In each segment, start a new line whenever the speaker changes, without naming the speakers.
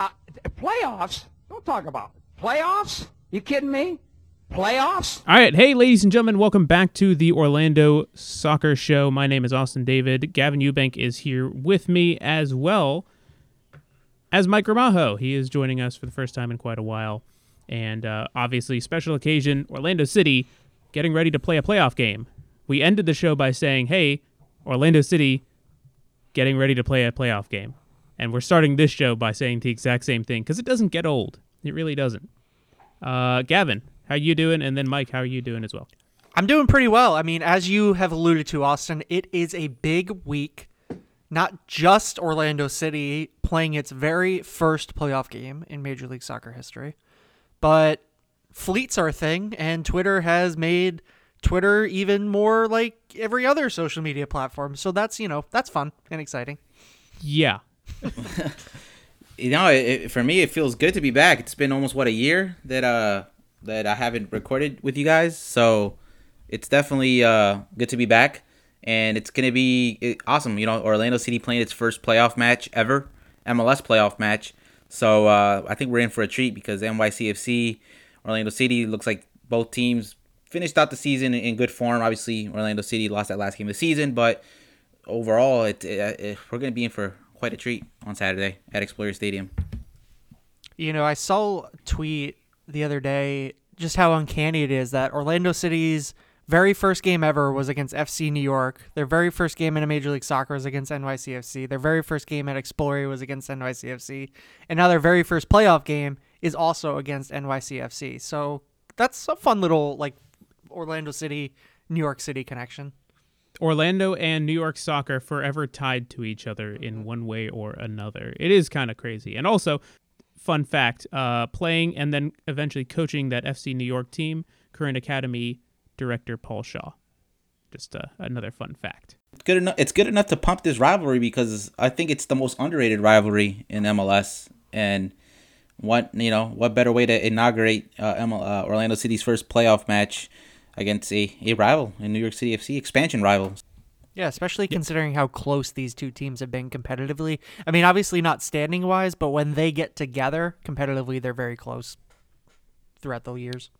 Uh, playoffs? Don't talk about playoffs. You kidding me? Playoffs?
All right. Hey, ladies and gentlemen, welcome back to the Orlando Soccer Show. My name is Austin David. Gavin Ewbank is here with me as well as Mike Gramajo. He is joining us for the first time in quite a while. And uh, obviously, special occasion, Orlando City getting ready to play a playoff game. We ended the show by saying, hey, Orlando City getting ready to play a playoff game. And we're starting this show by saying the exact same thing because it doesn't get old. It really doesn't. Uh, Gavin, how you doing? And then Mike, how are you doing as well?
I'm doing pretty well. I mean, as you have alluded to, Austin, it is a big week. Not just Orlando City playing its very first playoff game in Major League Soccer history, but fleets are a thing, and Twitter has made Twitter even more like every other social media platform. So that's, you know, that's fun and exciting.
Yeah.
you know, it, for me, it feels good to be back. It's been almost what a year that uh that I haven't recorded with you guys, so it's definitely uh good to be back, and it's gonna be awesome. You know, Orlando City playing its first playoff match ever, MLS playoff match. So uh, I think we're in for a treat because NYCFC, Orlando City looks like both teams finished out the season in good form. Obviously, Orlando City lost that last game of the season, but overall, it, it, it we're gonna be in for quite a treat on Saturday at Exploria Stadium.
You know, I saw a tweet the other day just how uncanny it is that Orlando City's very first game ever was against FC New York. Their very first game in a Major League Soccer was against NYCFC. Their very first game at Exploria was against NYCFC. And now their very first playoff game is also against NYCFC. So that's a fun little like Orlando City, New York City connection.
Orlando and New York soccer forever tied to each other in one way or another. It is kind of crazy. And also, fun fact, uh, playing and then eventually coaching that FC New York team, current academy director Paul Shaw. Just uh, another fun fact.
Good enough. It's good enough to pump this rivalry because I think it's the most underrated rivalry in MLS. And what you know, what better way to inaugurate uh, ML, uh, Orlando City's first playoff match against a, a rival in New York City FC, expansion rivals.
Yeah, especially considering how close these two teams have been competitively. I mean, obviously not standing wise, but when they get together competitively, they're very close throughout the years.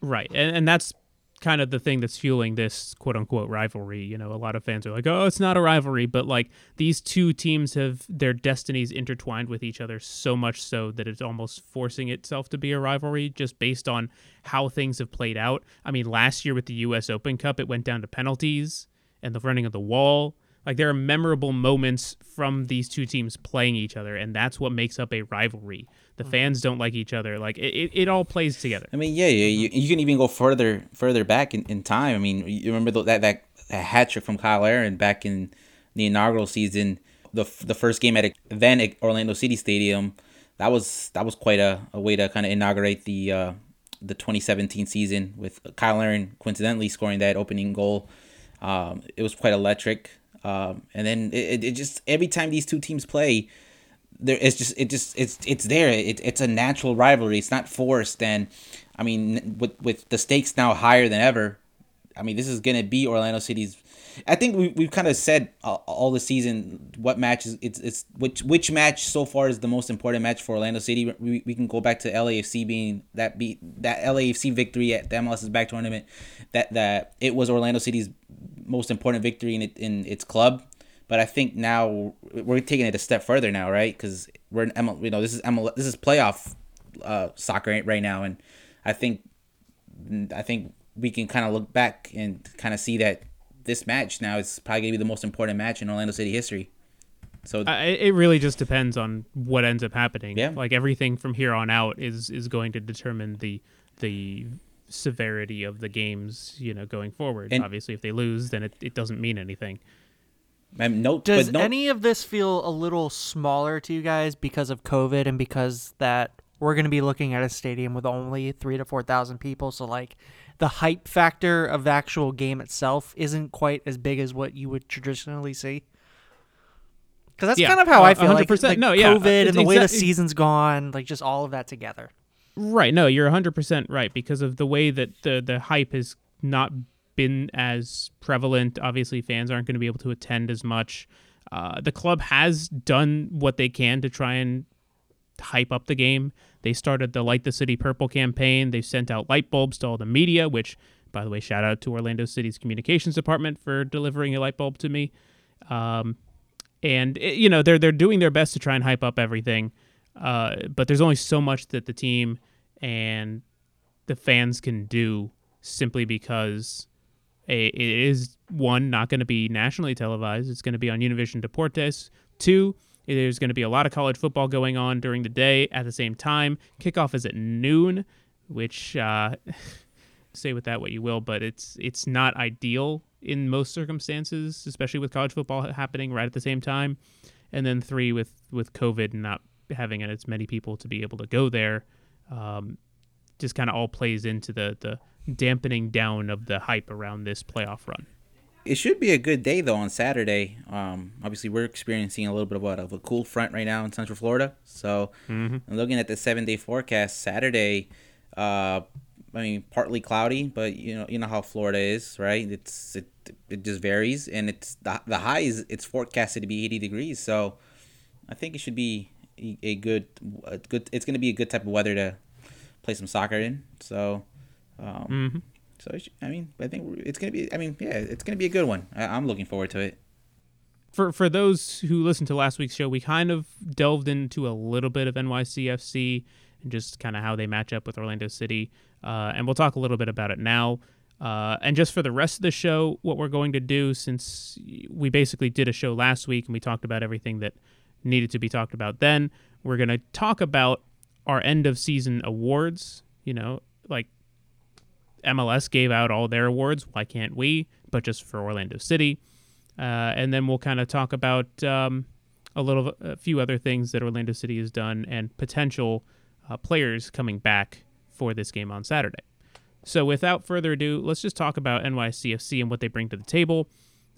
Right. And, and that's kind of the thing that's fueling this quote unquote rivalry. You know, a lot of fans are like, oh, it's not a rivalry, but like these two teams have their destinies intertwined with each other so much so that it's almost forcing itself to be a rivalry just based on how things have played out. I mean, last year with the US Open Cup, it went down to penalties and the running of the wall. Like there are memorable moments from these two teams playing each other, and that's what makes up a rivalry. The mm-hmm. fans don't like each other. Like it, it, it all plays together.
I mean, yeah, yeah you, you can even go further further back in, in time. I mean, you remember that that, that hat trick from Cyle Larin back in the inaugural season, the the first game at then at Orlando City Stadium. That was that was quite a, a way to kind of inaugurate the uh, the 2017 season with Cyle Larin coincidentally scoring that opening goal. Um, it was quite electric. Um, and then it, it just every time these two teams play, there it's just it just it's it's there. It, it's a natural rivalry. It's not forced. And I mean, with with the stakes now higher than ever, I mean, this is gonna be Orlando City's. I think we we've kind of said all, all the season what match is it's it's which which match so far is the most important match for Orlando City. We, we can go back to LAFC being that beat that LAFC victory at the MLS's back tournament. That that it was Orlando City's most important victory in it, in its club. But I think now we're taking it a step further now, right? Because we're in ML, you know this is ML, this is playoff uh, soccer right now, and I think I think we can kind of look back and kind of see that this match now is probably gonna be the most important match in Orlando City history.
So uh, it really just depends on what ends up happening.
Yeah.
Like everything from here on out is is going to determine the the severity of the games, you know, going forward. And Obviously, if they lose, then it, it doesn't mean anything.
And no, Does no, any of this feel a little smaller to you guys because of COVID and because that we're going to be looking at a stadium with only three to four thousand people? So like the hype factor of the actual game itself isn't quite as big as what you would traditionally see. Because that's yeah, kind of how uh, I feel. 100%. Like, like no, yeah, COVID and the way the season's gone, like just all of that together.
Right. No, you're 100% right because of the way that the the hype is not been as prevalent. Obviously, fans aren't going to be able to attend as much. Uh, the club has done what they can to try and hype up the game. They started the Light the City Purple campaign. They've sent out light bulbs to all the media, which, by the way, shout out to Orlando City's communications department for delivering a light bulb to me. Um, and it, you know they're they're doing their best to try and hype up everything, uh, but there's only so much that the team and the fans can do simply because a, it is one not going to be nationally televised. It's going to be on Univision Deportes. Two, there's going to be a lot of college football going on during the day at the same time. Kickoff is at noon, which uh, say with that what you will, but it's it's not ideal in most circumstances, especially with college football happening right at the same time. And then three, with with COVID and not having as many people to be able to go there, um, just kind of all plays into the the dampening down of the hype around this playoff run.
It should be a good day though on Saturday. Um, obviously, we're experiencing a little bit of what of a cool front right now in Central Florida. So,
Mm-hmm.
I'm looking at the seven day forecast. Saturday, uh, I mean, partly cloudy, but you know, you know how Florida is, right? It's it, it just varies, and it's the the high is it's forecasted to be 80 degrees. So, I think it should be a- a good a good. It's going to be a good type of weather to play some soccer in. So, um,
Mm-hmm.
so I mean, I think it's gonna be. I mean, yeah, it's gonna be a good one. I, I'm looking forward to it.
for for those who listened to last week's show, we kind of delved into a little bit of NYCFC and just kind of how they match up with Orlando City, uh, and we'll talk a little bit about it now. Uh, and just for the rest of the show, what we're going to do, since we basically did a show last week and we talked about everything that needed to be talked about, then we're going to talk about our end of season awards. You know, like MLS gave out all their awards. Why can't we? But just for Orlando City. Uh, and then we'll kind of talk about um, a little, a few other things that Orlando City has done and potential uh, players coming back for this game on Saturday. So, without further ado, let's just talk about NYCFC and what they bring to the table.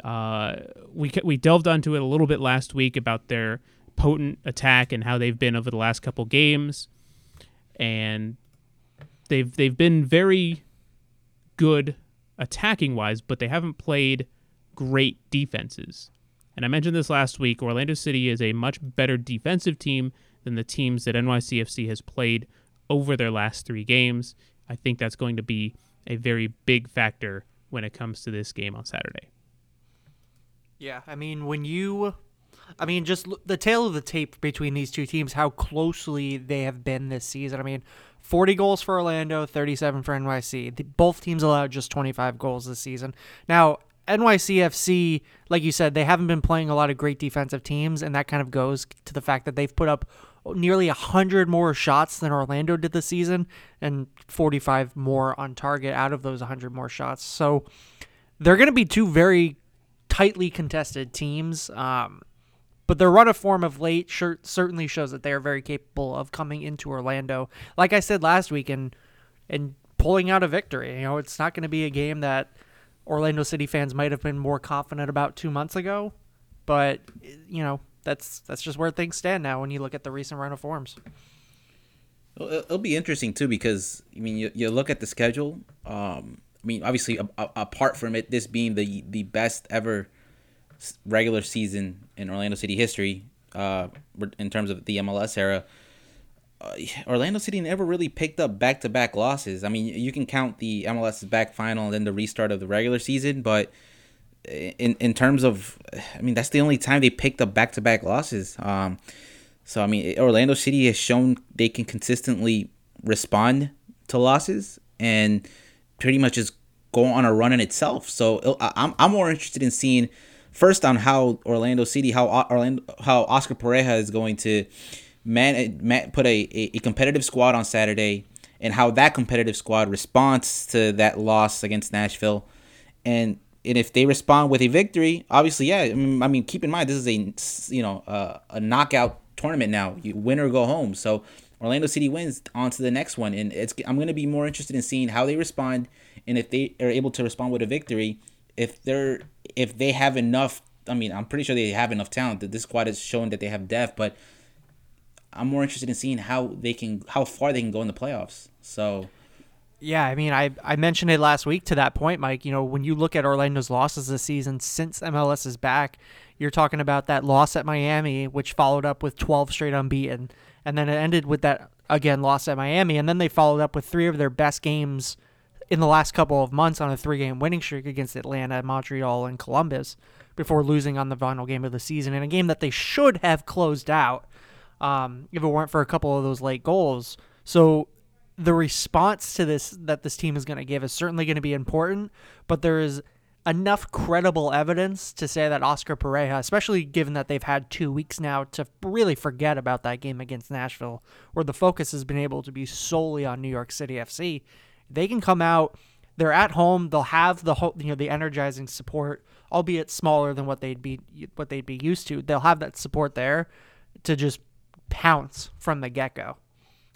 Uh, we we delved onto it a little bit last week about their potent attack and how they've been over the last couple games, and they've they've been very good attacking wise, but they haven't played great defenses. And I mentioned this last week. Orlando City is a much better defensive team than the teams that NYCFC has played over their last three games. I think that's going to be a very big factor when it comes to this game on Saturday.
Yeah, I mean, when you, I mean, just the tail of the tape between these two teams, how closely they have been this season. I mean, 40 goals for Orlando, 37 for NYC. The, both teams allowed just 25 goals this season. Now, NYCFC, like you said, they haven't been playing a lot of great defensive teams, and that kind of goes to the fact that they've put up nearly 100 more shots than Orlando did this season, and 45 more on target out of those 100 more shots. So they're going to be two very tightly contested teams. Um, but their run of form of late sure, certainly shows that they are very capable of coming into Orlando. Like I said last week, and and pulling out a victory. You know, it's not going to be a game that Orlando City fans might have been more confident about two months ago, but you know that's that's just where things stand now when you look at the recent run of forms.
It'll be interesting too because I mean you, you look at the schedule. Um, I mean obviously a, a, apart from it, this being the the best ever regular season in Orlando City history, uh, in terms of the MLS era, uh, Orlando City never really picked up back to back losses. I mean you can count the MLS back final and then the restart of the regular season, but in in terms of, I mean that's the only time they picked up back to back losses. Um, so I mean, Orlando City has shown they can consistently respond to losses and pretty much just go on a run in itself. So I'm I'm more interested in seeing first on how Orlando City, how Orlando, how Oscar Pareja is going to man, man put a, a, competitive squad on Saturday, and how that competitive squad responds to that loss against Nashville, and and if they respond with a victory, obviously, yeah. I mean, I mean keep in mind this is a you know uh, a knockout tournament now. You win or go home. So Orlando City wins on to the next one, and it's I'm gonna be more interested in seeing how they respond, and if they are able to respond with a victory, if they're if they have enough. I mean, I'm pretty sure they have enough talent. That this squad is showing that they have depth, but I'm more interested in seeing how they can how far they can go in the playoffs. So
Yeah, I mean, I I mentioned it last week to that point, Mike. You know, when you look at Orlando's losses this season since MLS is back, you're talking about that loss at Miami, which followed up with 12 straight unbeaten, and then it ended with that again loss at Miami, and then they followed up with three of their best games in the last couple of months on a three-game winning streak against Atlanta, Montreal, and Columbus before losing on the final game of the season in a game that they should have closed out um, if it weren't for a couple of those late goals. So the response to this that this team is going to give is certainly going to be important, but there is enough credible evidence to say that Oscar Pareja, especially given that they've had two weeks now to really forget about that game against Nashville, where the focus has been able to be solely on New York City FC, they can come out. They're at home. They'll have the whole, you know, the energizing support, albeit smaller than what they'd be what they'd be used to. They'll have that support there to just pounce from the get go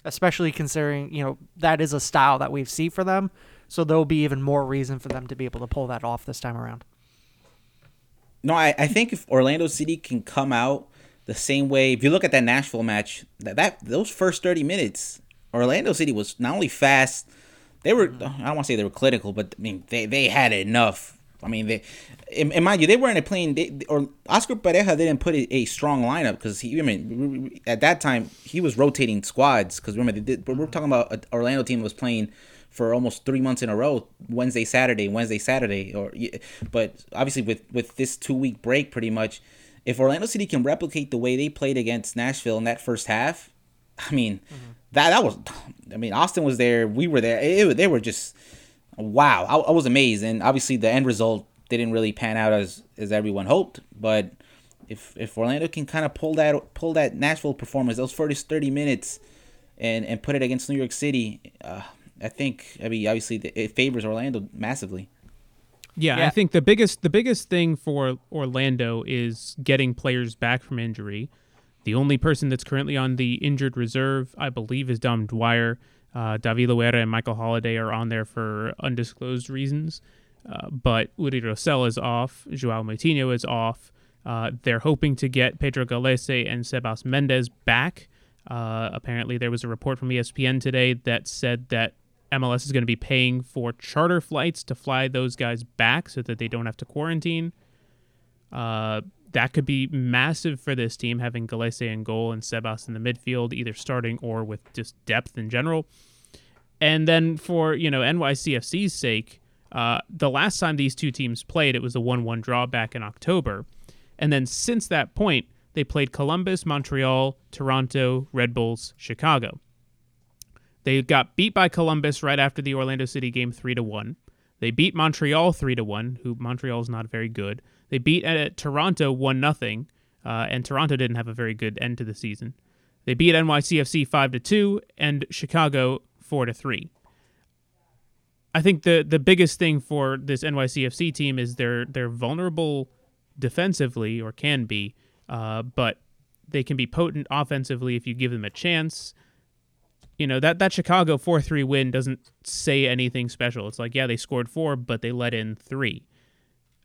especially considering you know that is a style that we've seen for them. So there'll be even more reason for them to be able to pull that off this time around.
No, I, I think if Orlando City can come out the same way, if you look at that Nashville match, that, that those first thirty minutes, Orlando City was not only fast, they were mm-hmm. I don't want to say they were clinical, but I mean they, they had enough. I mean they, and, and mind you, they weren't playing. They, or Oscar Pareja didn't put a, a strong lineup because he. I mean, at that time he was rotating squads because remember they did. We're talking about an Orlando team that was playing for almost three months in a row, Wednesday, Saturday, Wednesday, Saturday, or but obviously with with this two week break, pretty much, if Orlando City can replicate the way they played against Nashville in that first half, I mean, mm-hmm. that that was, I mean, Austin was there, we were there, it, they were just, wow, I, I was amazed, and obviously the end result didn't really pan out as as everyone hoped, but. If, if Orlando can kind of pull that pull that Nashville performance, those first 30 minutes, and, and put it against New York City, uh, I think I mean obviously it favors Orlando massively.
Yeah, yeah, I think the biggest the biggest thing for Orlando is getting players back from injury. The only person that's currently on the injured reserve, I believe, is Dom Dwyer. Uh, David Loera and Michael Halliday are on there for undisclosed reasons. Uh, but Uri Rosell is off. Joao Moutinho is off. Uh, they're hoping to get Pedro Gallese and Sebas Mendez back. Uh, apparently, there was a report from ESPN today that said that MLS is going to be paying for charter flights to fly those guys back so that they don't have to quarantine. Uh, that could be massive for this team, having Gallese in goal and Sebas in the midfield, either starting or with just depth in general. And then for you know NYCFC's sake, uh, the last time these two teams played, it was a one-one draw back in October, and then since that point, they played Columbus, Montreal, Toronto, Red Bulls, Chicago. They got beat by Columbus right after the Orlando City game 3 to 1. They beat Montreal 3 to 1, who Montreal is not very good. They beat at Toronto 1 nothing, uh, and Toronto didn't have a very good end to the season. They beat NYCFC 5 to 2 and Chicago 4 to 3. I think the the biggest thing for this NYCFC team is they're they're vulnerable defensively or can be, uh, but they can be potent offensively if you give them a chance you know that that Chicago four three win doesn't say anything special. It's like yeah they scored four, but they let in three.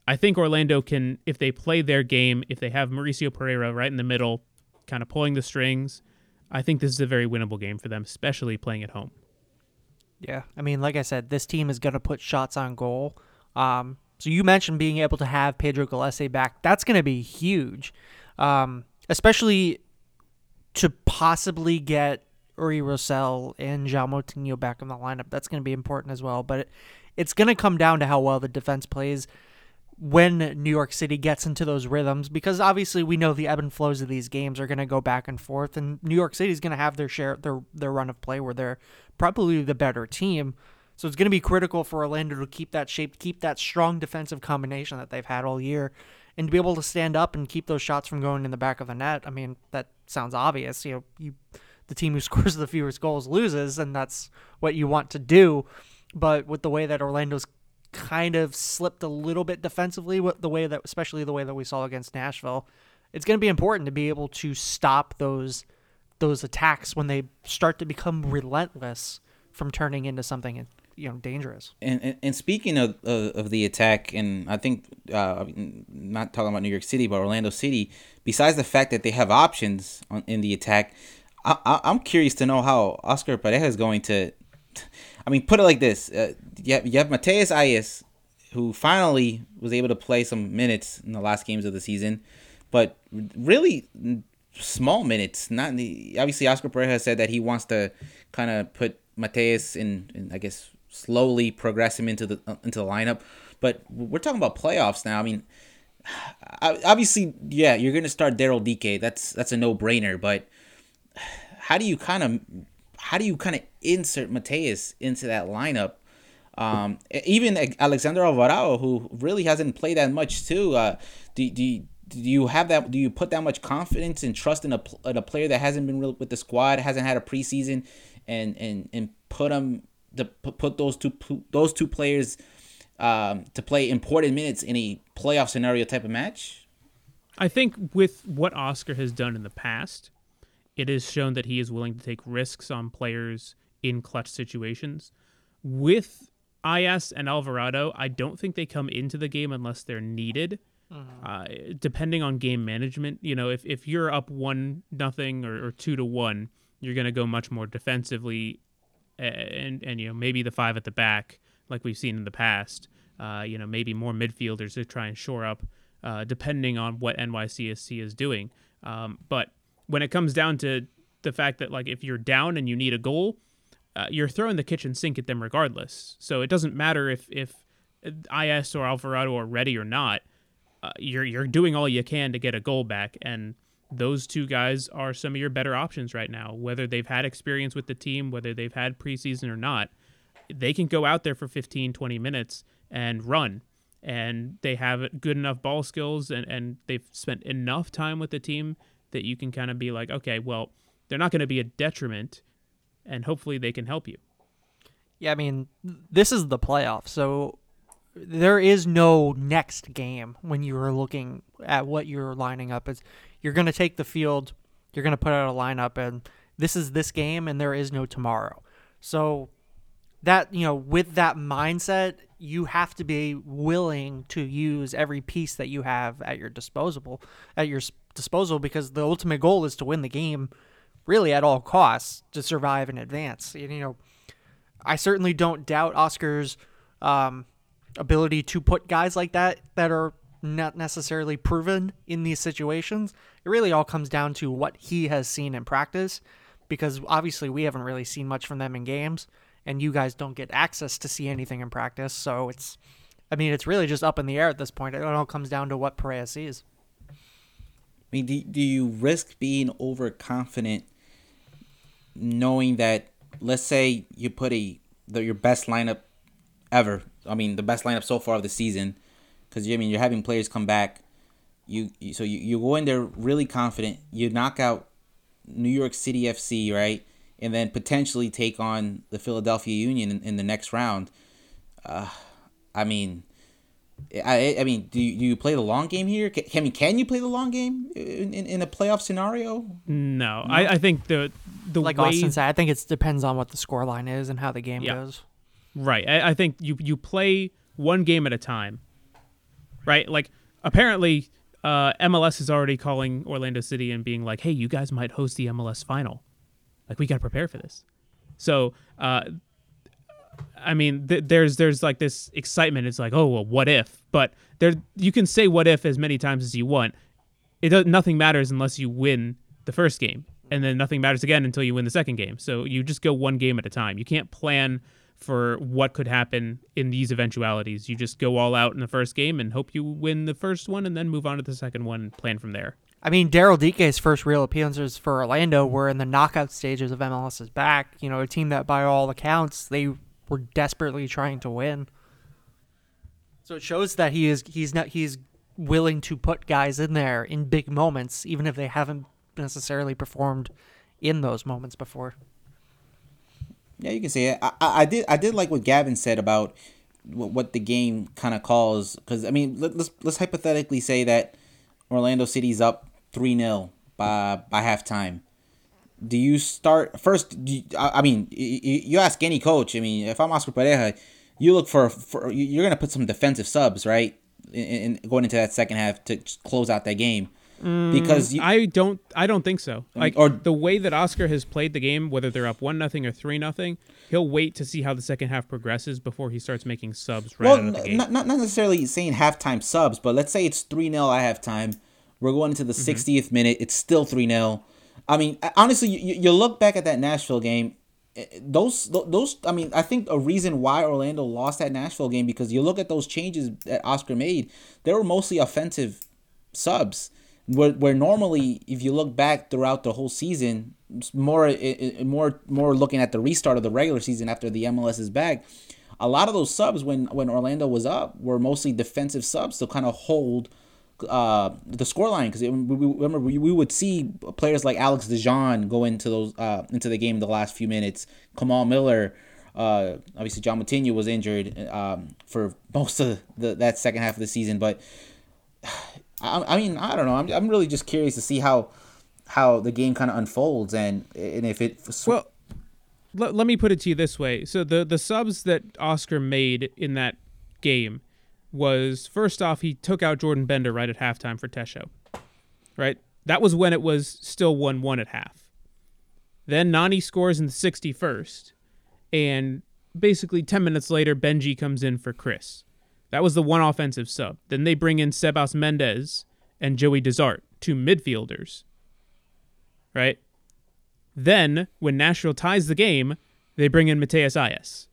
I think Orlando can if they play their game, if they have Mauricio Pereira right in the middle, kind of pulling the strings. I think this is a very winnable game for them, especially playing at home.
Yeah, I mean, like I said, this team is going to put shots on goal. Um, so you mentioned being able to have Pedro Gallese back. That's going to be huge, um, especially to possibly get Uri Rosell and João Moutinho back in the lineup. That's going to be important as well. But it, it's going to come down to how well the defense plays when New York City gets into those rhythms because obviously we know the ebb and flows of these games are going to go back and forth and New York City is going to have their share their their run of play where they're probably the better team. So it's going to be critical for Orlando to keep that shape, keep that strong defensive combination that they've had all year and to be able to stand up and keep those shots from going in the back of the net. I mean, that sounds obvious. You know, you the team who scores the fewest goals loses, and that's what you want to do. But with the way that Orlando's kind of slipped a little bit defensively, with the way that, especially the way that we saw against Nashville, it's going to be important to be able to stop those those attacks when they start to become relentless from turning into something you know dangerous.
And and, and speaking of, of, of the attack, and I think uh, not talking about New York City, but Orlando City. Besides the fact that they have options on, in the attack, I, am curious to know how Oscar Pareja is going to. I mean, put it like this: uh, you have, you have Matheus Aiás, who finally was able to play some minutes in the last games of the season, but really small minutes. Not the, obviously Oscar Pareja said that he wants to kind of put Matheus in, in, I guess, slowly progress him into the uh, into the lineup. But we're talking about playoffs now. I mean, obviously, yeah, you're gonna start Daryl Dike. That's that's a no brainer. But how do you kind of how do you kind of insert Matheus into that lineup? Um, even Alexander Alvarado, who really hasn't played that much too. Uh, do, do, do you have that? Do you put that much confidence and trust in a, in a player that hasn't been with the squad, hasn't had a preseason, and and and put them to put those two those two players um, to play important minutes in a playoff scenario type of match?
I think with what Oscar has done in the past, it has shown that he is willing to take risks on players in clutch situations. With IS and Alvarado, I don't think they come into the game unless they're needed. Mm-hmm. Uh, depending on game management, you know, if, if you're up one nothing or, or two to one, you're going to go much more defensively, and and you know maybe the five at the back like we've seen in the past. Uh, you know, maybe more midfielders to try and shore up, uh, depending on what NYCFC is doing. Um, but when it comes down to the fact that like if you're down and you need a goal, uh, you're throwing the kitchen sink at them regardless. So it doesn't matter if if IS or Alvarado are ready or not. Uh, you're you're doing all you can to get a goal back, and those two guys are some of your better options right now. Whether they've had experience with the team, whether they've had preseason or not, they can go out there for 15, 20 minutes and run. And they have good enough ball skills and, and they've spent enough time with the team that you can kind of be like, okay, well, they're not going to be a detriment and hopefully they can help you.
Yeah, I mean, this is the playoffs. So there is no next game when you are looking at what you're lining up. Is you're going to take the field, you're going to put out a lineup, and this is this game, and there is no tomorrow. So that you know with that mindset you have to be willing to use every piece that you have at your disposal at your disposal because the ultimate goal is to win the game really at all costs to survive and advance. And, you know i certainly don't doubt oscar's um, ability to put guys like that that are not necessarily proven in these situations. It really all comes down to what he has seen in practice because obviously we haven't really seen much from them in games and you guys don't get access to see anything in practice. So it's, I mean, it's really just up in the air at this point. It all comes down to what Pareja sees.
I mean, do, do you risk being overconfident knowing that, let's say you put a the, your best lineup ever, I mean, the best lineup so far of the season, because I mean, you're having players come back. You, you so you, you go in there really confident. You knock out New York City FC, right? And then potentially take on the Philadelphia Union in, in the next round. Uh, I mean, I, I mean, do you, do you play the long game here? Can, I mean, can you play the long game in, in, in a playoff scenario?
No, no? I, I think the the
like
way,
Austin said, I think it depends on what the score line is and how the game yeah. goes.
Right. I, I think you you play one game at a time. Right. Like apparently, uh, MLS is already calling Orlando City and being like, "Hey, you guys might host the MLS final." Like we got to prepare for this. So, uh, I mean, th- there's there's like this excitement. It's like, oh well, what if? But there, you can say what if as many times as you want. It does nothing matters unless you win the first game, and then nothing matters again until you win the second game. So you just go one game at a time. You can't plan for what could happen in these eventualities. You just go all out in the first game and hope you win the first one, and then move on to the second one and plan from there.
I mean, Daryl Dike's first real appearances for Orlando were in the knockout stages of MLS's back. You know, a team that, by all accounts, they were desperately trying to win. So it shows that he is he's not he's willing to put guys in there in big moments, even if they haven't necessarily performed in those moments before.
Yeah, you can say it. I, I did I did like what Gavin said about what the game kind of calls because I mean let, let's let's hypothetically say that Orlando City's up three 0 by by halftime. Do you start first? You, I, I mean, you, you ask any coach. I mean, if I'm Oscar Pareja, you look for, for you're gonna put some defensive subs right in, in going into that second half to close out that game mm, because
you, I don't I don't think so. Mm, like or the way that Oscar has played the game, whether they're up one nothing or three nothing, he'll wait to see how the second half progresses before he starts making subs right
well,
out of the game.
Not, not necessarily saying halftime subs, but let's say it's three 0 at halftime We're going into the mm-hmm. 60th minute. It's still 3 0. I mean, honestly, you, you look back at that Nashville game. eh, eh Those, those, I mean, I think a reason why Orlando lost that Nashville game because you look at those changes that Oscar made, they were mostly offensive subs. Where, where normally, if you look back throughout the whole season, more i- more more looking at the restart of the regular season after the MLS is back, a lot of those subs when when Orlando was up were mostly defensive subs to kind of hold uh, the scoreline because remember we, we would see players like Alex De John go into those uh, into the game the last few minutes. Kamal Miller, uh, obviously João Moutinho was injured um, for most of the, that second half of the season, but I, I mean I don't know. I'm, I'm really just curious to see how how the game kind of unfolds and and if it
Well, let, let me put it to you this way. So the the subs that Oscar made in that game was first off he took out Jordan Bender right at halftime for Tesho. Right? That was when it was still 1-1 at half. Then Nani scores in the 61st and basically 10 minutes later Benji comes in for Chris. That was the one offensive sub. Then they bring in Sebas Mendez and Joey DeZart, two midfielders. Right? Then, when Nashville ties the game, they bring in Matheus Aiás.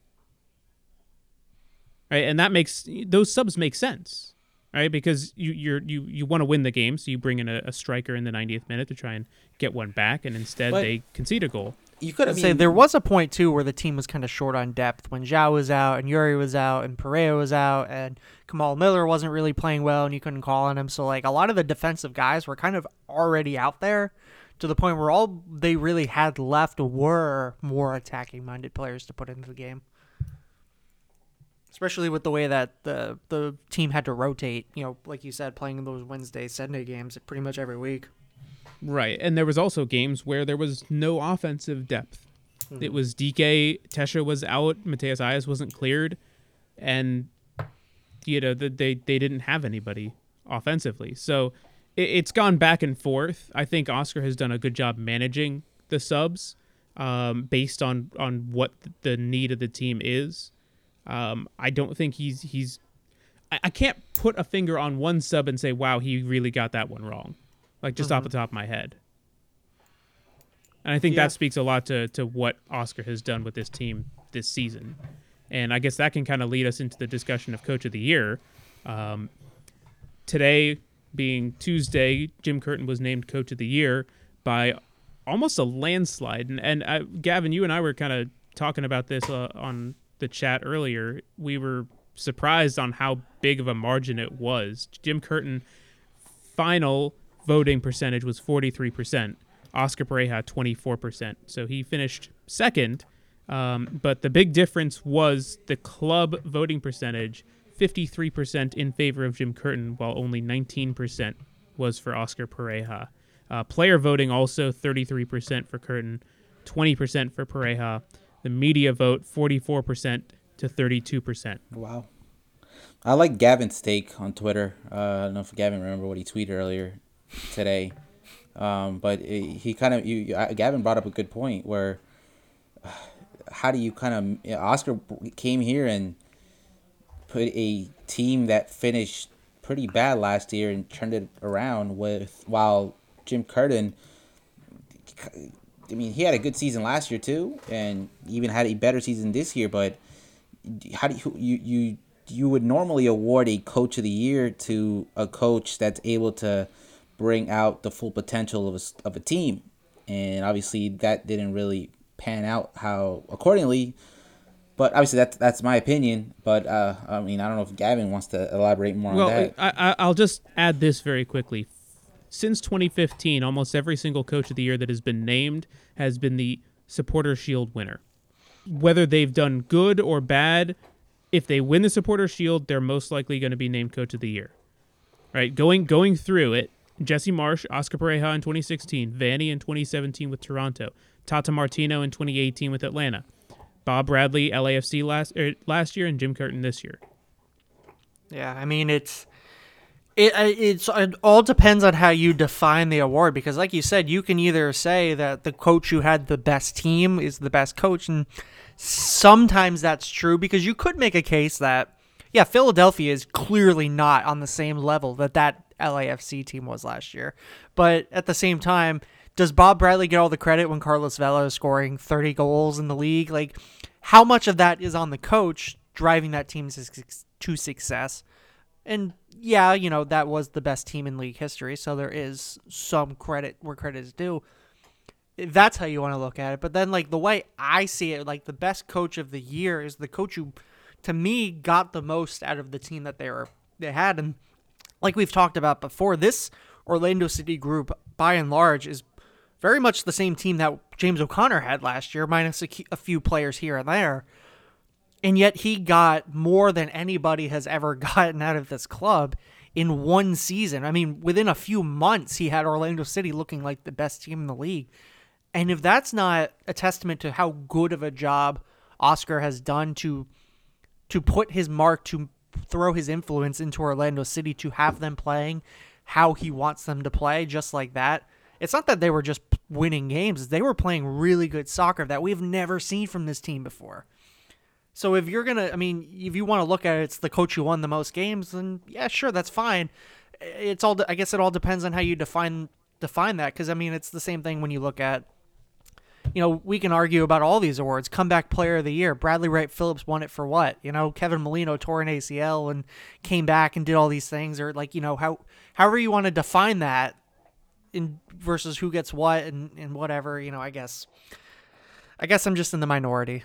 Right, and that makes those subs make sense, right? Because you you're, you you want to win the game, so you bring in a, a striker in the 90th minute to try and get one back, and instead
But-
they concede a goal.
you could have
say there was a point too where the team was kind of short on depth when Zhao was out and Yuri was out and Pereira was out and Kamal Miller wasn't really playing well and you couldn't call on him. So like a lot of the defensive guys were kind of already out there to the point where all they really had left were more attacking minded players to put into the game. Especially with the way that the the team had to rotate, you know, like you said, playing those Wednesday, Sunday games pretty much every week.
Right, and there was also games where there was no offensive depth. It was Dike, Tesho was out, Matheus Aiás wasn't cleared, and you know the, they they didn't have anybody offensively. So it, it's gone back and forth. I think Oscar has done a good job managing the subs um, based on on what the need of the team is. Um, I don't think he's he's. I, I can't put a finger on one sub and say, "Wow, he really got that one wrong," like just off the top of my head. And I think
Yeah.
that speaks a lot to to what Oscar has done with this team this season. And I guess that can kind of lead us into the discussion of Coach of the Year. Um, today, being Tuesday, Jim Curtin was named Coach of the Year by almost a landslide. And, and uh, Gavin, you and I were kind of talking about this uh, on the chat earlier. We were surprised on how big of a margin it was. Jim Curtin final voting percentage was 43%. Oscar Pareja 24%. So he finished second. Um, but the big difference was the club voting percentage 53% in favor of Jim Curtin, while only 19% was for Oscar Pareja. Uh, player voting also 33% for Curtin, 20% for Pareja. The media vote 44% to 32%.
Wow. I like Gavin's take on Twitter. Uh, I don't know if Gavin remember what he tweeted earlier today, um, but it, he kind of you, Gavin brought up a good point where uh, how do you kind of Oscar came here and put a team that finished pretty bad last year and turned it around with while Jim Curtin I mean, he had a good season last year too, and even had a better season this year. But how do you you you you would normally award a coach of the year to a coach that's able to bring out the full potential of a, of a team, and obviously that didn't really pan out how accordingly. But obviously that's that's my opinion. But uh, I mean, I don't know if Gavin wants to elaborate more
Well,
on that.
I, I, I'll just add this very quickly. Since 2015, almost every single coach of the year that has been named has been the Supporter Shield winner. Whether they've done good or bad, if they win the Supporter Shield, they're most likely going to be named coach of the year. Right? Going going through it, Jesse Marsch, Oscar Pareja in 2016, Vanney in 2017 with Toronto, Tata Martino in 2018 with Atlanta, Bob Bradley, LAFC last er, last year, and Jim Curtin this year.
Yeah, I mean it's it it's it all depends on how you define the award because like you said, you can either say that the coach who had the best team is the best coach and sometimes that's true because you could make a case that yeah, Philadelphia is clearly not on the same level that that LAFC team was last year. But at the same time, does Bob Bradley get all the credit when Carlos Vela is scoring 30 goals in the league? Like, how much of that is on the coach driving that team to success? And yeah, you know, that was the best team in league history, so there is some credit where credit is due. That's how you want to look at it. But then, like, the way I see it, like, the best coach of the year is the coach who, to me, got the most out of the team that they were they had. And like we've talked about before, this Orlando City group, by and large, is very much the same team that James O'Connor had last year, minus a, a few players here and there. And yet he got more than anybody has ever gotten out of this club in one season. I mean, within a few months, he had Orlando City looking like the best team in the league. And if that's not a testament to how good of a job Oscar has done to to put his mark to throw his influence into Orlando City to have them playing how he wants them to play just like that. It's not that they were just winning games, they were playing really good soccer that we've never seen from this team before. So if you're gonna, I mean, if you want to look at it, it's the coach who won the most games, then yeah, sure, that's fine. It's all, I guess, it all depends on how you define define that. Because I mean, it's the same thing when you look at, you know, we can argue about all these awards. Comeback Player of the Year, Bradley Wright Phillips won it for what? You know, Kevin Molino tore an ACL and came back and did all these things, or like you know how however you want to define that, in versus who gets what and and whatever. You know, I guess, I guess I'm just in the minority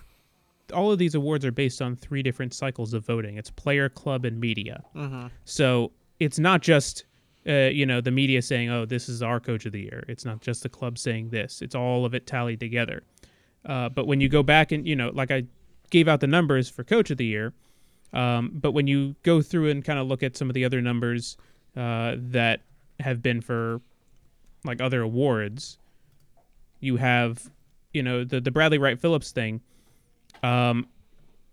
all of these awards are based on three different cycles of voting. It's player, club, and media.
Mm-hmm.
So it's not just uh, you know the media saying, "Oh, this is our coach of the year." It's not just the club saying this. It's all of it tallied together. Uh, but when you go back and you know, like I gave out the numbers for coach of the year, um, but when you go through and kind of look at some of the other numbers uh, that have been for like other awards, you have you know the the Bradley Wright Phillips thing um,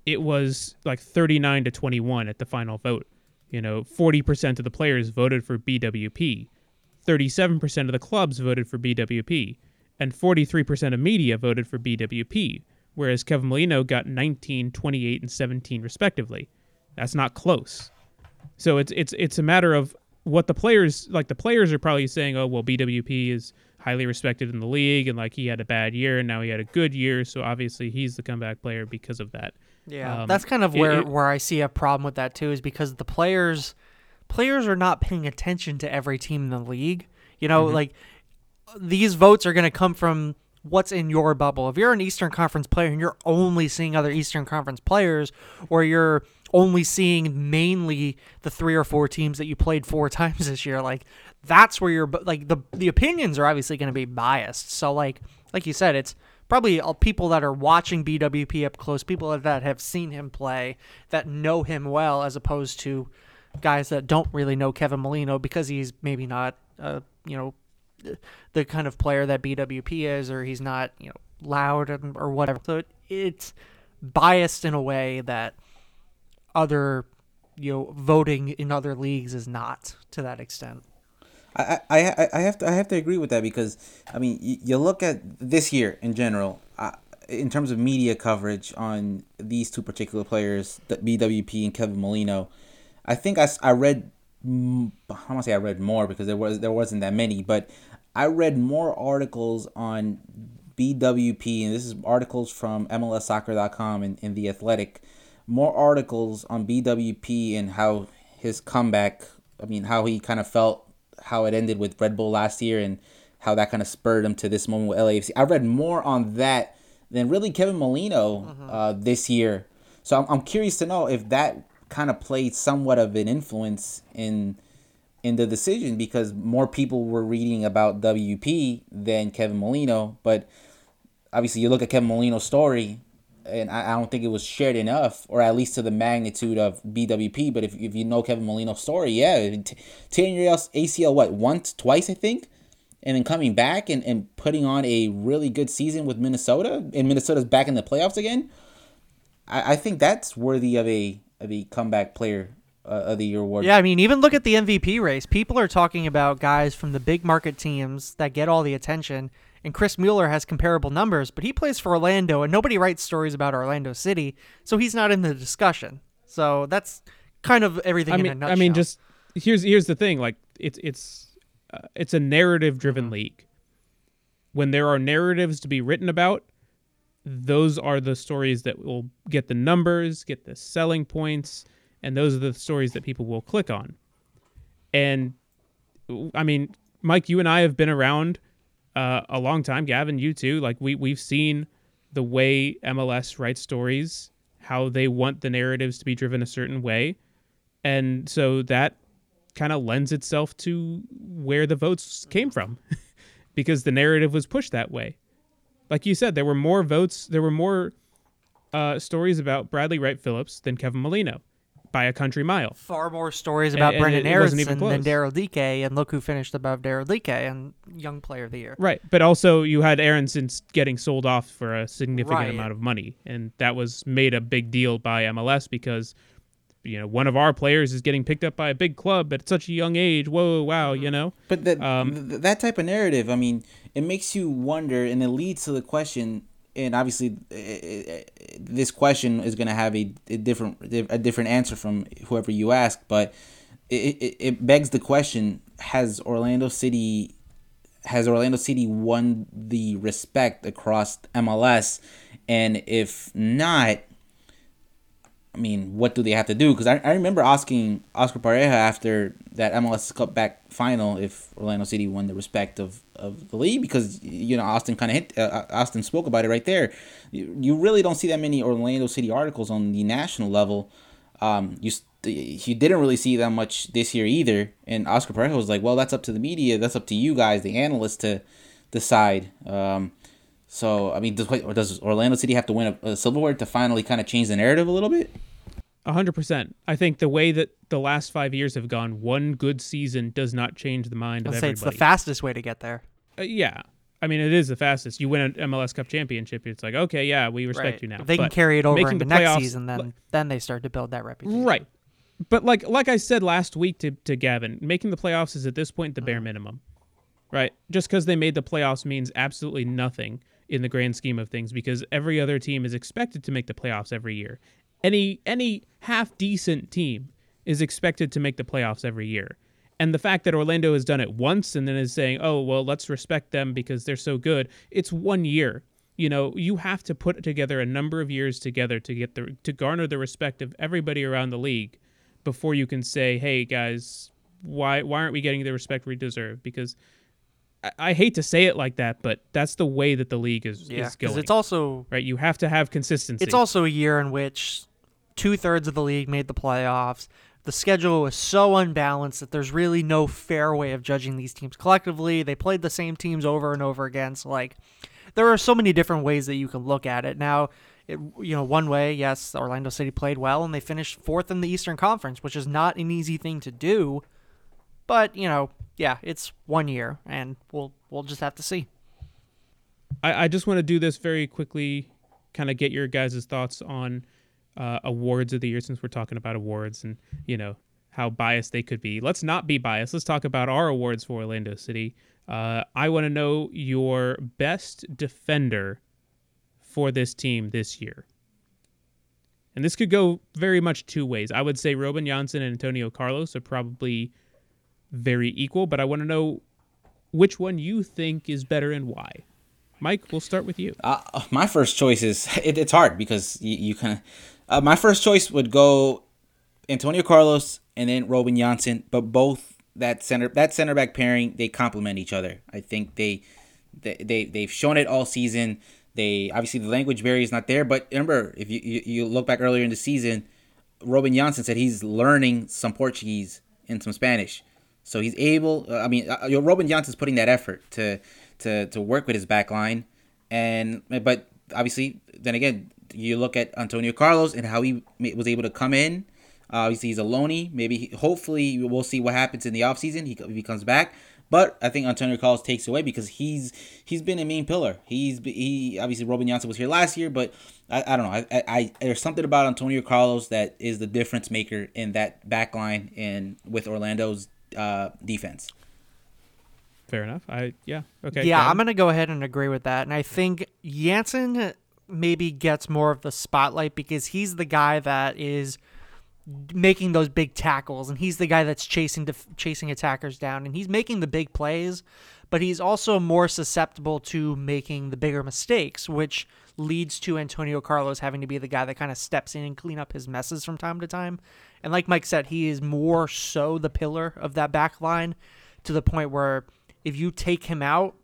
it was like 39 to 21 at the final vote. You know, 40% of the players voted for BWP, 37% of the clubs voted for BWP, and 43% of media voted for BWP, whereas Kevin Molino got 19, 28, and 17 respectively. That's not close. So it's it's it's a matter of what the players like. The players are probably saying, "Oh, well, BWP is highly respected in the league and like he had a bad year and now he had a good year so obviously he's the comeback player because of that.
Yeah. Um, that's kind of where it, where i see a problem with that too is because the players players are not paying attention to every team in the league. You know mm-hmm. like these votes are going to come from what's in your bubble. If you're an eastern conference player and you're only seeing other eastern conference players or you're only seeing mainly the three or four teams that you played four times this year like that's where you're like the the opinions are obviously going to be biased. So like like you said, it's probably people that are watching BWP up close, people that have seen him play, that know him well, as opposed to guys that don't really know Kevin Molino because he's maybe not, uh, you know, the kind of player that BWP is, or he's not, you know, loud or whatever. So it, it's biased in a way that other, you know, voting in other leagues is not to that extent.
I, I, I have to I have to agree with that because I mean you, you look at this year in general uh, in terms of media coverage on these two particular players, BWP and Kevin Molino. I think I, I read I want to say I read more because there was there wasn't that many, but I read more articles on BWP and this is articles from MLSsoccer.com and, and the Athletic. More articles on BWP and how his comeback. I mean, how he kind of felt how it ended with Red Bull last year and how that kind of spurred him to this moment with LAFC. I read more on that than really Kevin Molino mm-hmm. uh, this year. So I'm, I'm curious to know if that kind of played somewhat of an influence in in the decision because more people were reading about WP than Kevin Molino. But obviously, you look at Kevin Molino's story, and I, I don't think it was shared enough, or at least to the magnitude of BWP. But if, if you know Kevin Molino's story, yeah, t- 10 years ACL, what, once, twice, I think? And then coming back and, and putting on a really good season with Minnesota, and Minnesota's back in the playoffs again. I, I think that's worthy of a of a comeback player uh, of the year award.
Yeah, I mean, even look at the MVP race. People are talking about guys from the big market teams that get all the attention and Chris Mueller has comparable numbers, but he plays for Orlando, and nobody writes stories about Orlando City, so he's not in the discussion. So that's kind of everything
I mean,
in a nutshell.
I mean, just here's here's the thing: like it's it's uh, it's a narrative driven league. When there are narratives to be written about, those are the stories that will get the numbers, get the selling points, and those are the stories that people will click on. And I mean, Mike, you and I have been around uh, a long time. Gavin, you too. Like we we've seen the way MLS writes stories, how they want the narratives to be driven a certain way, and so that kind of lends itself to where the votes came from, because the narrative was pushed that way. Like you said, there were more votes. There were more uh, stories about Bradley Wright Phillips than Kevin Molino by a country mile.
Far more stories about
And- and
Brenden
it wasn't even
Aronson than. Daryl Dike, and look who finished above Daryl Dike and Young Player of the Year.
Right, but also you had Aronson s- getting sold off for a significant
Right.
amount of money, and that was made a big deal by MLS because you know one of our players is getting picked up by a big club at such a young age. Whoa, wow, you know.
But that
Um,
th- that type of narrative, I mean, it makes you wonder, and it leads to the question. And obviously, eh, eh, eh, this question is going to have a, a different a different answer from whoever you ask. But it, it, it begs the question: Has Orlando City has Orlando City won the respect across MLS? And if not, I mean, what do they have to do? Because I, I remember asking Oscar Pareja after that MLS Cup back final if Orlando City won the respect of, of the league because you know Austin kind of hit uh, Austin spoke about it right there. You, you really don't see that many Orlando City articles on the national level. Um, you you didn't really see that much this year either. And Oscar Pareja was like, "Well, that's up to the media. That's up to you guys, the analysts, to decide." Um, so I mean, does, does Orlando City have to win a, a silverware to finally kind of change the narrative a little bit?
A hundred percent. I think the way that the last five years have gone, one good season does not change the mind of
I'd say it's the fastest way to get there.
Uh, yeah, I mean it is the fastest. You win an MLS Cup championship, it's like okay, yeah, we respect you now.
If they can carry it over
making
into
the
next
playoffs-
season, then then they start to build that reputation.
Right. But like like I said last week to, to Gavin, making the playoffs is at this point the bare minimum. Right? Just because they made the playoffs means absolutely nothing in the grand scheme of things because every other team is expected to make the playoffs every year. Any any half decent team is expected to make the playoffs every year. And the fact that Orlando has done it once and then is saying, "Oh, well, let's respect them because they're so good." It's one year. You know, you have to put together a number of years together to get the to garner the respect of everybody around the league before you can say, "Hey guys, why why aren't we getting the respect we deserve?" Because I, I hate to say it like that, but that's the way that the league is
Yeah,
is
because
going.
it's also
right, you have to have consistency.
it's also a year in which two thirds of the league made the playoffs. The schedule was so unbalanced that there's really no fair way of judging these teams collectively. They played the same teams over and over again. So like, there are so many different ways that you can look at it. Now, it, you know, one way, yes, Orlando City played well and they finished fourth in the Eastern Conference, which is not an easy thing to do. But you know, yeah, it's one year, and we'll we'll just have to see.
I, I just want to do this very quickly, kind of get your guys' thoughts on uh, awards of the year since we're talking about awards and, you know, how biased they could be. Let's not be biased. Let's talk about our awards for Orlando City. Uh, I want to know your best defender for this team this year. And this could go very much two ways. I would say Robin Janssen and Antonio Carlos are probably very equal, but I want to know which one you think is better and why. Mike, we'll start with you.
Uh, my first choice is it, it's hard because you, you kind of. Uh, my first choice would go Antonio Carlos and then Robin Janssen, but both that center that center back pairing they complement each other. I think they they, they they've shown it all season. They obviously the language barrier is not there, but remember if you, you, you look back earlier in the season, Robin Janssen said he's learning some Portuguese and some Spanish, so he's able. uh, I mean, uh, uh, Robin Janssen's putting that effort to to to work with his back line, and but obviously then again you look at Antonio Carlos and how he was able to come in. Obviously he's a loanee. Maybe he, hopefully we'll see what happens in the offseason. He if he comes back. But I think Antonio Carlos takes away because he's he's been a main pillar. He's he obviously Robin Janssen was here last year, but I, I don't know. I, I there's something about Antonio Carlos that is the difference maker in that back line and with Orlando's uh, defense.
Fair enough. I yeah. Okay.
Yeah,
Gavin?
I'm gonna go ahead and agree with that. And I think Janssen maybe gets more of the spotlight because he's the guy that is making those big tackles, and he's the guy that's chasing def- chasing attackers down, and he's making the big plays, but he's also more susceptible to making the bigger mistakes, which leads to Antonio Carlos having to be the guy that kind of steps in and clean up his messes from time to time. And like Mike said, he is more so the pillar of that back line to the point where if you take him out,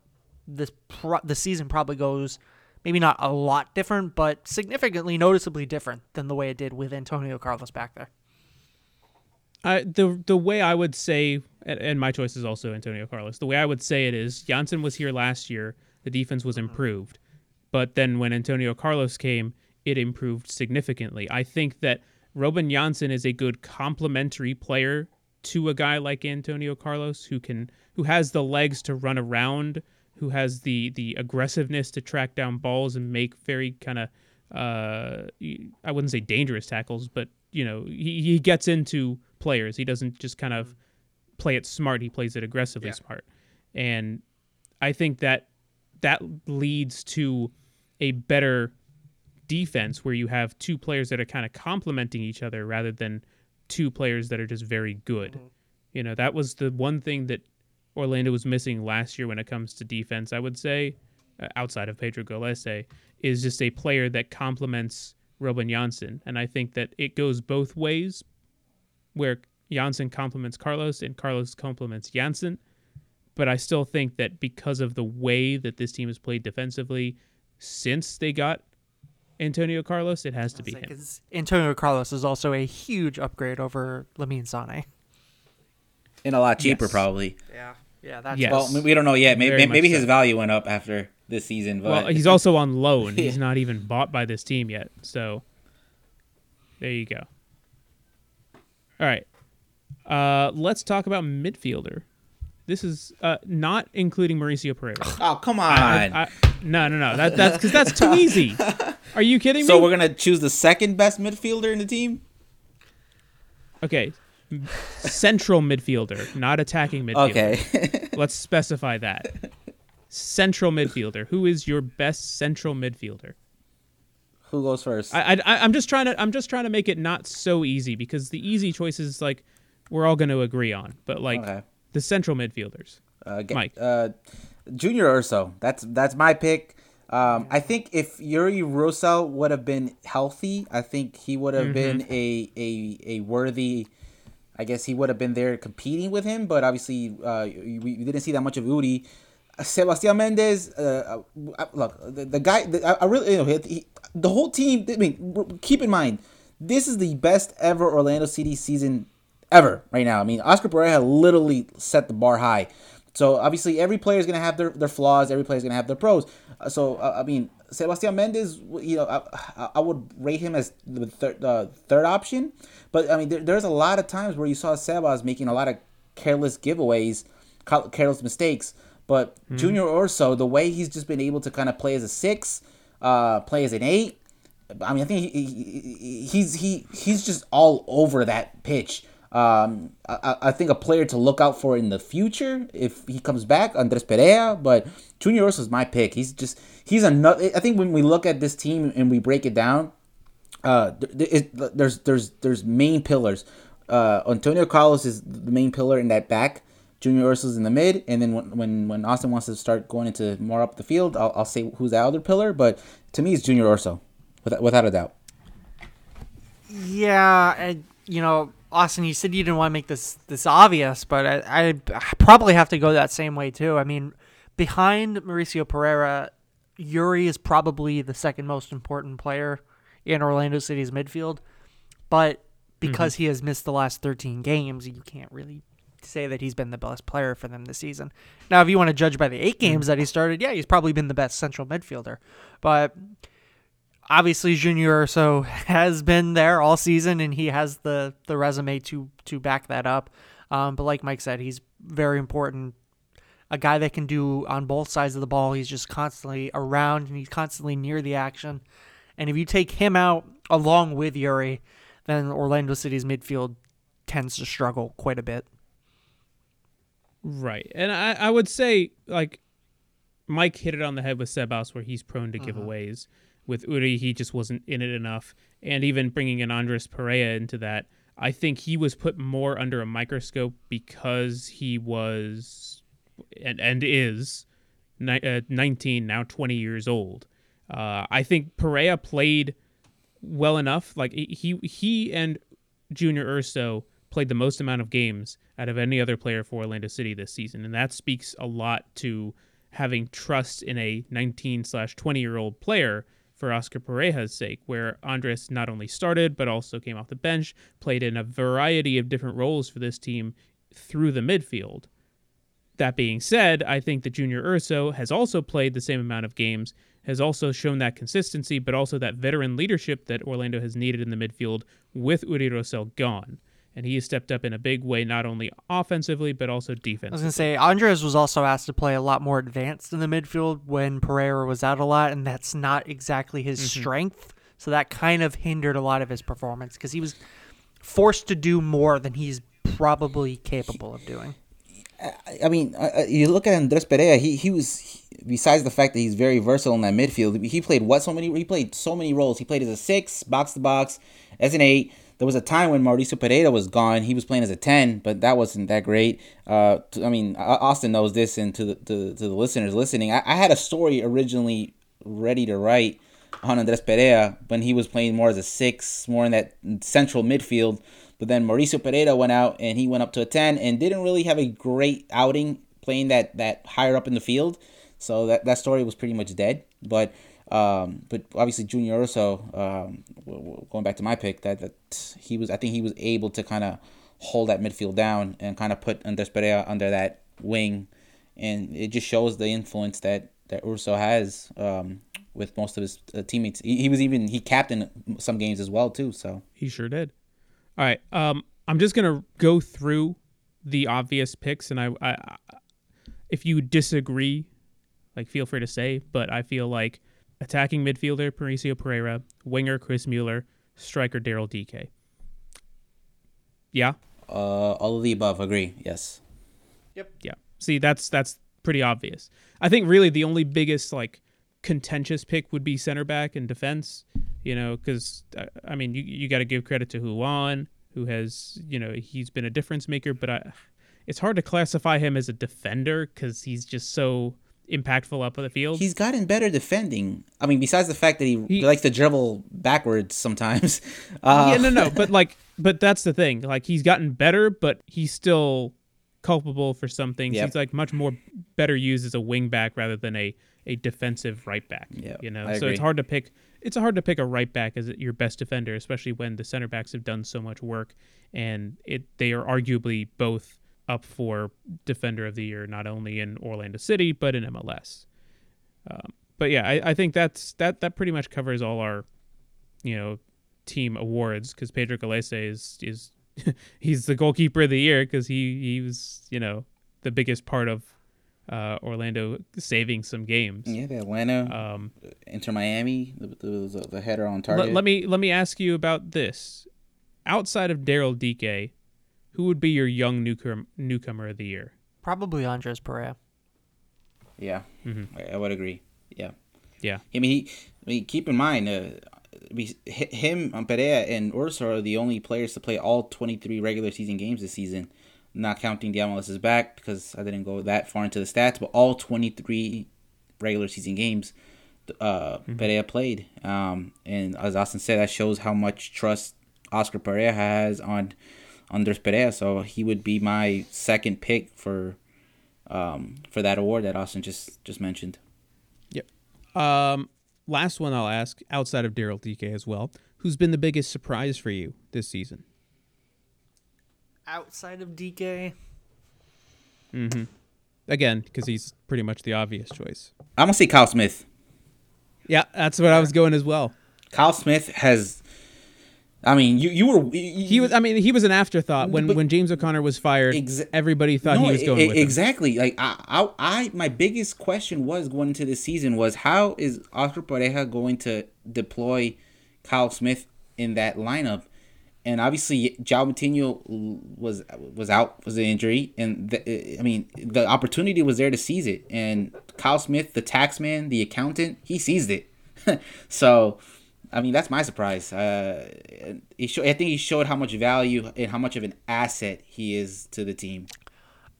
this pro- the season probably goes maybe not a lot different, but significantly noticeably different than the way it did with Antonio Carlos back there.
I, the the way I would say, and- my choice is also Antonio Carlos. The way I would say it is, Janssen was here last year. The defense was mm-hmm. improved, but then when Antonio Carlos came, it improved significantly. I think that Robin Janssen is a good complementary player to a guy like Antonio Carlos, who can who has the legs to run around, who has the the aggressiveness to track down balls and make very kind of uh, I wouldn't say dangerous tackles, but you know he, he gets into players. He doesn't just kind of play it smart. He plays it aggressively smart, and I think that that leads to a better defense where you have two players that are kind of complementing each other rather than two players that are just very good. You know, that was the one thing that Orlando was missing last year when it comes to defense, I would say, uh, outside of Pedro Gallese, is just a player that complements Robin Janssen. And I think that it goes both ways, where Janssen complements Carlos and Carlos complements Janssen. But I still think that because of the way that this team has played defensively since they got Antonio Carlos, it has to be him.
Antonio Carlos is also a huge upgrade over Lamine Sane.
and a lot cheaper
Yes.
probably.
Yeah, yeah, that's
Yes.
Well, we don't know yet. Maybe
Very
maybe his
so.
value went up after this season. But
Well, he's also on loan. He's not even bought by this team yet. So there you go. All right. Uh, let's talk about midfielder. This is uh, not including Mauricio Pereyra.
oh come on.
I- I- no, no, no. That, that's because that's too easy. Are you kidding
so
me?
So we're gonna choose the second best midfielder in the team.
okay. Central midfielder, not attacking midfielder.
Okay.
Let's specify that. Central midfielder. Who is your best central midfielder?
Who goes first?
I, I I'm just trying to I'm just trying to make it not so easy because the easy choices like we're all going to agree on, but like
Okay.
the central midfielders.
Uh, Ga-
Mike.
Uh, Junior Urso. That's that's my pick. Um, I think if Uri Rosell would have been healthy, I think he would have been a, a a worthy. I guess he would have been there competing with him, but obviously uh, we, we didn't see that much of Uri. Sebastian Mendez, uh, uh, look, the, the guy, the, I, really, you know, he, he, the whole team. I mean, keep in mind, this is the best ever Orlando City season ever right now. I mean, Oscar Pareja literally set the bar high. So obviously, every player is gonna have their, their flaws. Every player is gonna have their pros. Uh, so uh, I mean, Sebastian Mendez, you know, I, I- would rate him as the third uh, third option. But I mean, there, there's a lot of times where you saw Sebas making a lot of careless giveaways, careless mistakes. But Junior Urso, the way he's just been able to kind of play as a six, uh, play as an eight. I mean, I think he, he, he's he he's just all over that pitch. Um, I, I think a player to look out for in the future if he comes back, Andres Perea. But Junior Urso is my pick. He's just he's another. I think when we look at this team and we break it down, uh, there's there's there's main pillars. Uh, Antonio Carlos is the main pillar in that back. Junior Urso's in the mid, and then when, when when Austin wants to start going into more up the field, I'll, I'll say who's the other pillar. But to me, it's Junior Urso, without, without a doubt.
Yeah, and you know, Austin, you said you didn't want to make this this obvious, but I, I probably have to go that same way too. I mean, behind Mauricio Pereyra, Uri is probably the second most important player in Orlando City's midfield, but because mm-hmm. he has missed the last 13 games, you can't really say that he's been the best player for them this season. Now, if you want to judge by the eight mm-hmm. games that he started, yeah, he's probably been the best central midfielder, but obviously Junior Urso has been there all season and he has the the resume to to back that up. Um, but like Mike said, he's very important. A guy that can do on both sides of the ball. He's just constantly around and he's constantly near the action. And if you take him out along with Uri, then Orlando City's midfield tends to struggle quite a bit.
Right. And I, I would say, like, Mike hit it on the head with Sebas, where he's prone to giveaways. With Uri, he just wasn't in it enough. And even bringing in Andres Perea into that, I think he was put more under a microscope because he was and and is uh, 19 now 20 years old. Uh, I think Perea played well enough. Like he he and Junior Urso played the most amount of games out of any other player for Orlando City this season, and that speaks a lot to having trust in a 19 slash 20 year old player for Oscar Pareja's sake, where Andres not only started but also came off the bench, played in a variety of different roles for this team through the midfield. That being said, I think that Junior Urso has also played the same amount of games, has also shown that consistency, but also that veteran leadership that Orlando has needed in the midfield with Uri Rosell gone. And he has stepped up in a big way, not only offensively, but also
I was
defensively.
going to say, Andres was also asked to play a lot more advanced in the midfield when Pereyra was out a lot, and that's not exactly his mm-hmm. strength. So that kind of hindered a lot of his performance because he was forced to do more than he's probably capable of doing.
I mean, you look at Andres Perea. He he was he- besides the fact that he's very versatile in that midfield. He played what so many? He played so many roles. He played as a six, box to box, as an eight. There was a time when Mauricio Pereyra was gone. He was playing as a ten, but that wasn't that great. Uh, I mean, Austin knows this, and to the to, to the listeners listening, I, I had a story originally ready to write on Andres Perea when he was playing more as a six, more in that central midfield. But then Mauricio Pereyra went out and he went up to a 10 and didn't really have a great outing playing that, that higher up in the field. So that, that story was pretty much dead. But um, but obviously Junior Urso, um, going back to my pick, that, that he was I think he was able to kind of hold that midfield down and kind of put Andres Perea under that wing, and it just shows the influence that that Urso has um, with most of his uh, teammates. He, he was even he captained some games as well too. So
He sure did. All right. Um, I'm just gonna go through the obvious picks, and I, I, I if you disagree, like feel free to say. But I feel like attacking midfielder Mauricio Pereyra, winger Chris Mueller, striker Daryl Dike. Yeah,
uh, all of the above, agree. Yes. Yep.
Yeah. See, that's that's pretty obvious. I think really the only biggest like contentious pick would be center back and defense. You know, because I mean, you you got to give credit to João, who has you know he's been a difference maker, but I, it's hard to classify him as a defender because he's just so impactful up on the field.
He's gotten better defending. I mean, besides the fact that he,
He-
likes to dribble backwards sometimes. Uh,
yeah, no, no, but like, but that's the thing. Like, he's gotten better, but he's still culpable for some things.
Yep.
He's like much more better used as a wing back rather than a a defensive right back.
Yep,
you know,
I
so
agree.
it's hard to pick. It's hard to pick a right back as your best defender, especially when the center backs have done so much work, and it they are arguably both up for defender of the year, not only in Orlando City but in MLS. Um, but yeah, I, I think that's that that pretty much covers all our, you know, team awards because Pedro Gallese is is he's the goalkeeper of the year because he he was you know the biggest part of uh, Orlando saving some games.
yeah, the Atlanta,
Um,
Inter Miami, the, the, the header on target.
let me let me ask you about this. Outside of Daryl Dike, who would be your young newcomer newcomer of the year?
Probably Andres Perea.
Yeah, I, I would agree. Yeah.
Yeah,
I mean, he, I mean, keep in mind, uh, we, him, um, Perea, and Urso are the only players to play all 23 regular season games this season, not counting the MLS is back because I didn't go that far into the stats, but all 23 regular season games uh, Perea played. Um, and as Austin said, that shows how much trust Oscar Pareja has on Andres Perea. So he would be my second pick for um, for that award that Austin just just mentioned.
Yep. Um, last one I'll ask, outside of Daryl Dike as well, who's been the biggest surprise for you this season?
Outside of Dike,
Again, because he's pretty much the obvious choice.
I'm gonna say Kyle Smith.
Yeah, that's what I was going as well.
Kyle Smith has. I mean, you you were
He was. I mean, he was an afterthought when when James O'Connor was fired.
Exa-
everybody thought
No,
he was going
e-
with him.
exactly. Like I, I, I, my biggest question was going into the season was how is Oscar Pareja going to deploy Kyle Smith in that lineup? And obviously, João Moutinho was was out was an injury, and the, I mean the opportunity was there to seize it. And Kyle Smith, the tax man, the accountant, he seized it. so I mean, that's my surprise. Uh, he show, I think he showed how much value and how much of an asset he is to the team.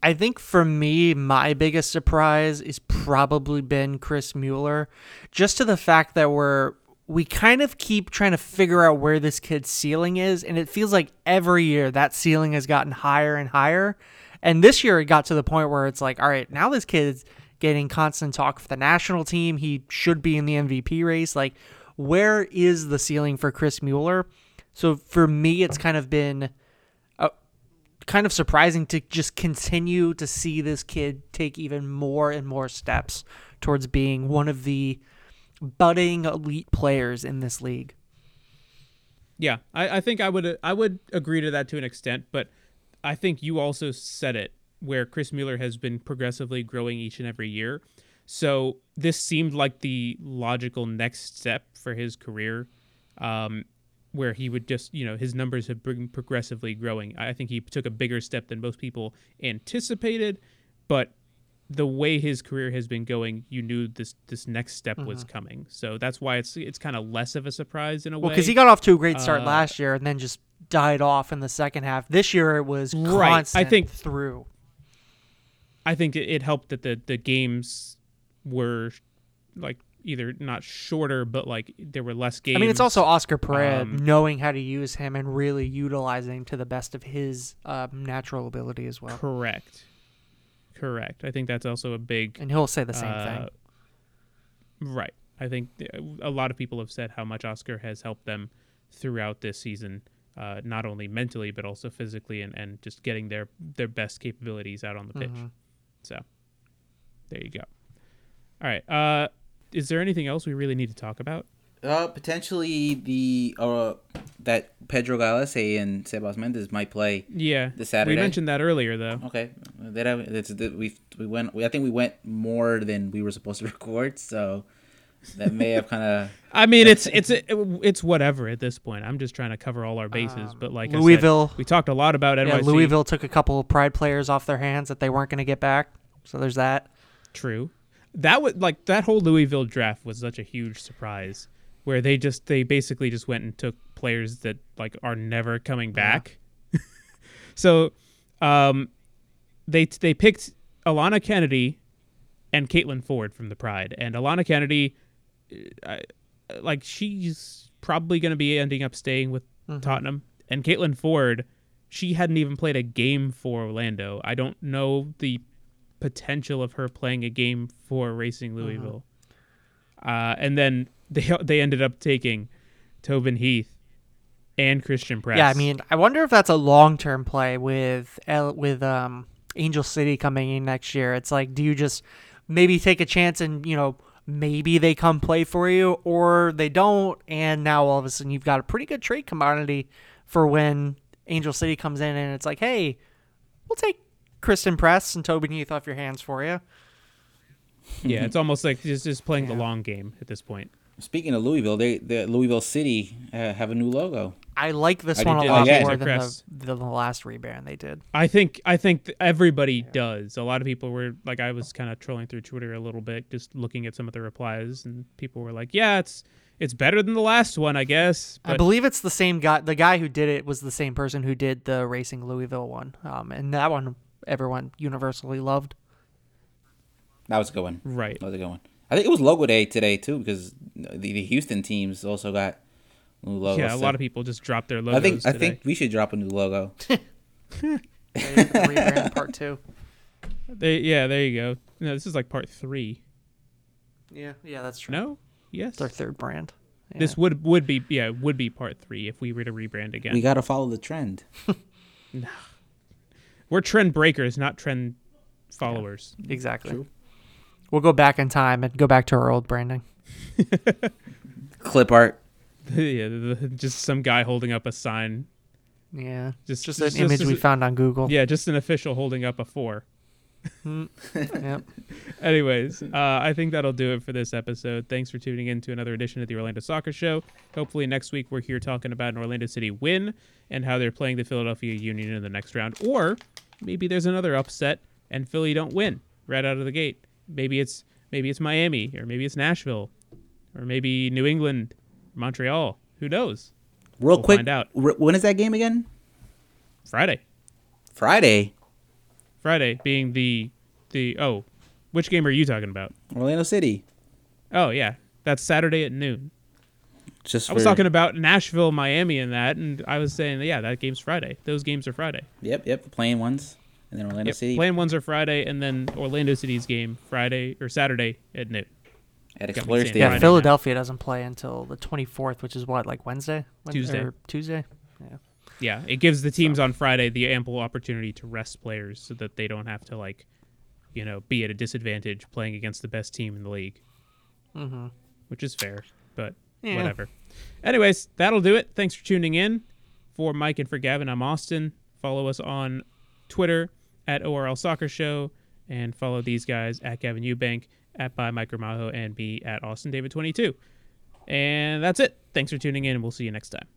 I think for me, my biggest surprise is probably been Chris Mueller, just to the fact that we're we kind of keep trying to figure out where this kid's ceiling is, and it feels like every year that ceiling has gotten higher and higher. And this year it got to the point where it's like, all right, now this kid's getting constant talk for the national team. He should be in the MVP race. Like, where is the ceiling for Chris Mueller? So for me, it's kind of been uh, kind of surprising to just continue to see this kid take even more and more steps towards being one of the budding elite players in this league.
Yeah, I, I think I would I would agree to that to an extent, but I think you also said it where Chris Mueller has been progressively growing each and every year. So this seemed like the logical next step for his career, um, where he would just you know his numbers have been progressively growing. I think he took a bigger step than most people anticipated, but the way his career has been going, you knew this this next step was coming. So that's why it's it's kind of less of a surprise in a
Well,
way.
because he got off to a great start
Uh,
last year and then just died off in the second half. This year it was
Right. I think-
through.
I think it, it helped that the the games were like either not shorter, but like there were less games.
I mean, it's also Oscar Pareja
um,
knowing how to use him and really utilizing to the best of his um, natural ability as well.
correct. Correct. I think that's also a big
And he'll say the same
uh,
thing.
Right. I think a lot of people have said how much Oscar has helped them throughout this season, uh, not only mentally but also physically, and, and just getting their their best capabilities out on the pitch.
Mm-hmm.
So there you go. All right. Uh, is there anything else we really need to talk about?
Uh, potentially the uh that Pedro Gallese and Sebas Mendez might play.
Yeah,
This Saturday?
We mentioned that earlier, though.
Okay, that I- that's that we we went. I think we went more than we were supposed to record, so that may have kind of.
I mean, it's it's it's whatever at this point. I'm just trying to cover all our bases. but like I said,
Louisville-
we talked a lot about NYC.
Yeah, Louisville took a couple of Pride players off their hands that they weren't going to get back. So there's that.
True. That was like that whole Louisville draft was such a huge surprise, where they just they basically just went and took players that like are never coming back. so, um, they they picked Alana Kennedy and Caitlin Foord from the Pride, and Alana Kennedy, uh, I, like she's probably going to be ending up staying with Tottenham, and Caitlin Foord, she hadn't even played a game for Orlando. I don't know the potential of her playing a game for Racing Louisville. Uh, and then they they ended up taking Tobin Heath and Christen Press.
Yeah, I mean, I wonder if that's a long term play with with um Angel City coming in next year. It's like, do you just maybe take a chance and you know maybe they come play for you, or they don't, and now all of a sudden you've got a pretty good trade commodity for when Angel City comes in, and it's like, hey, we'll take Christen Press and Toby Heath off your hands for you.
yeah, it's almost like just just playing the long game at this point.
Speaking of Louisville, they the Louisville City uh, have a new logo.
I like this
I
one a lot
again.
more than the,
Press.
than the last rebrand they did.
I think I think th- everybody does. A lot of people were like, I was kind of trolling through Twitter a little bit, just looking at some of the replies, and people were like, "Yeah, it's it's better than the last one, I guess."
I believe it's the same guy. The guy who did it was the same person who did the Racing Louisville one, um, and that one everyone universally loved.
That was a good one.
right,
That was a good one. I think it was logo day today too because the, the Houston teams also got new logos.
yeah, a
so
lot of people just dropped their logos.
I think I think we should drop a new logo.
Ready for the rebrand part two.
They, yeah, there you go. No, this is like part three.
Yeah, yeah, that's true.
No, yes,
It's our third brand.
this would would be yeah would be part three if we were to rebrand again.
We got to follow the trend.
We're trend breakers, not trend followers.
exactly.
True.
We'll go back in time and go back to our old branding.
Clip art.
yeah, the, the- just some guy holding up a sign.
Yeah,
Just
just,
just-
an image
just-
we found on Google.
Yeah, just an official holding up a four.
Yep.
Anyways, uh, I think that'll do it for this episode. Thanks for tuning in to another edition of the Orlando Soccer Show. Hopefully, next week we're here talking about an Orlando City win and how they're playing the Philadelphia Union in the next round. Or maybe there's another upset and Philly don't win right out of the gate. Maybe it's maybe it's Miami or maybe it's Nashville or maybe New England Montreal. Who knows?
Real
We'll
quick,
find out.
r- when is that game again?
Friday.
Friday,
Friday being the the oh, which game are you talking about?
Orlando City.
Oh yeah, that's Saturday at noon.
Just
I was
for-
talking about Nashville, Miami, and that, and I was saying yeah, that game's Friday. Those games are Friday.
Yep, yep, the playing ones, and then Orlando
Yep,
City
playing ones are Friday, and then Orlando City's game Friday or Saturday at noon.
at
got me
Exploria
saying
Stadium.
Yeah,
Friday night.
Philadelphia doesn't play until the 24th, which is what, like Wednesday? Wed-
Tuesday.
Or Tuesday? Yeah.
Yeah, it gives the teams on Friday the ample opportunity to rest players so that they don't have to like, you know, be at a disadvantage playing against the best team in the league. Mm-hmm. Which is fair, but
Yeah.
whatever. Anyways, that'll do it. Thanks for tuning in. For Mike and for Gavin, I'm Austin. Follow us on Twitter at ORL Soccer Show and follow these guys at Gavin Ewbank, at by Mike and be at Austin David 22. And that's it. Thanks for tuning in, and we'll see you next time.